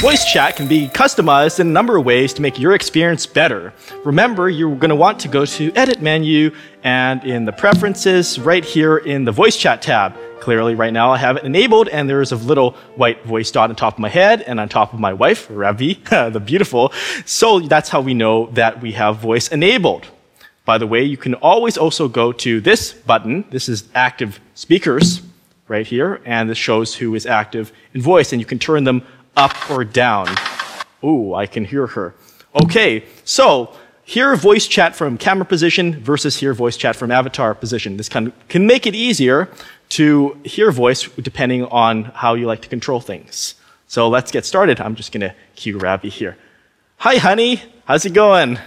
Voice chat can be customized in a number of ways to make your experience better. Remember, you're going to want to go to Edit menu and in the Preferences right here in the Voice Chat tab. Clearly, right now I have it enabled, and there's a little white voice dot on top of my head and on top of my wife, Ravi, the beautiful. So that's how we know that we have voice enabled. By the way, you can always also go to this button. This is active speakers right here, and this shows who is active in voice, and you can turn them up or down. Ooh, I can hear her. Okay, so here voice chat from camera position versus here voice chat from avatar position. This can, can make it easier to hear voice depending on how you like to control things. So let's get started. I'm just to cue Ravi here. Hi, honey. How's it going?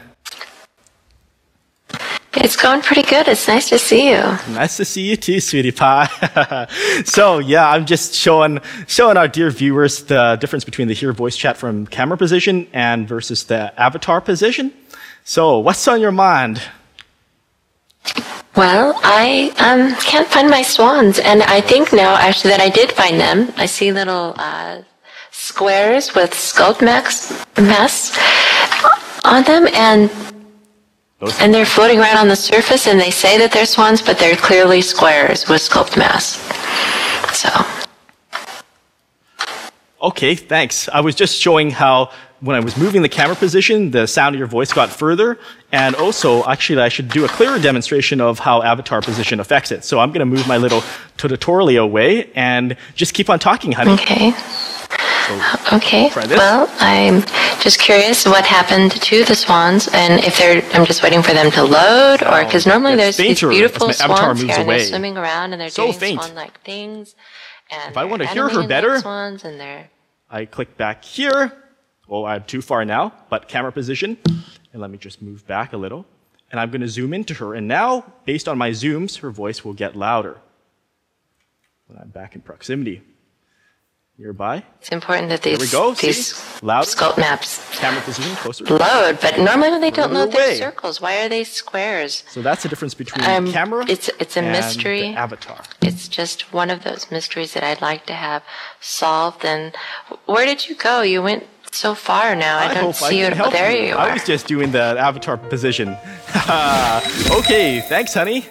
It's going pretty good. It's nice to see you. Nice to see you too, sweetie pie. so yeah, I'm just showing showing our dear viewers the difference between the hear voice chat from camera position and versus the avatar position. So what's on your mind? Well, I um, can't find my swans, and I think now actually that I did find them. I see little uh, squares with sculpt maps on them, and and they're floating around on the surface, and they say that they're swans, but they're clearly squares with sculpt maps. So. Okay, thanks. I was just showing how when I was moving the camera position, the sound of your voice got further. And also, actually, I should do a clearer demonstration of how avatar position affects it. So I'm going to move my little tutorial away and just keep on talking, honey. Okay. So okay. Well, I'm just curious what happened to the swans and if they're, I'm just waiting for them to load or, because normally there's fainter, these beautiful swans here and they're swimming around and they're so doing swan-like things. And if I want to hear her better, swans and they're I click back here. Well, I'm too far now, but camera position. And let me just move back a little. And I'm going to zoom into her. And now, based on my zooms, her voice will get louder when I'm back in proximity nearby. It's important that these, we go. these Loud. sculpt maps camera position closer. load, but normally they don't load their circles. Why are they squares? So that's the difference between um, camera it's, it's a mystery. avatar. It's just one of those mysteries that I'd like to have solved. And where did you go? You went so far now. I, I don't see I you. There you, you are. I was just doing the avatar position. okay, thanks, honey.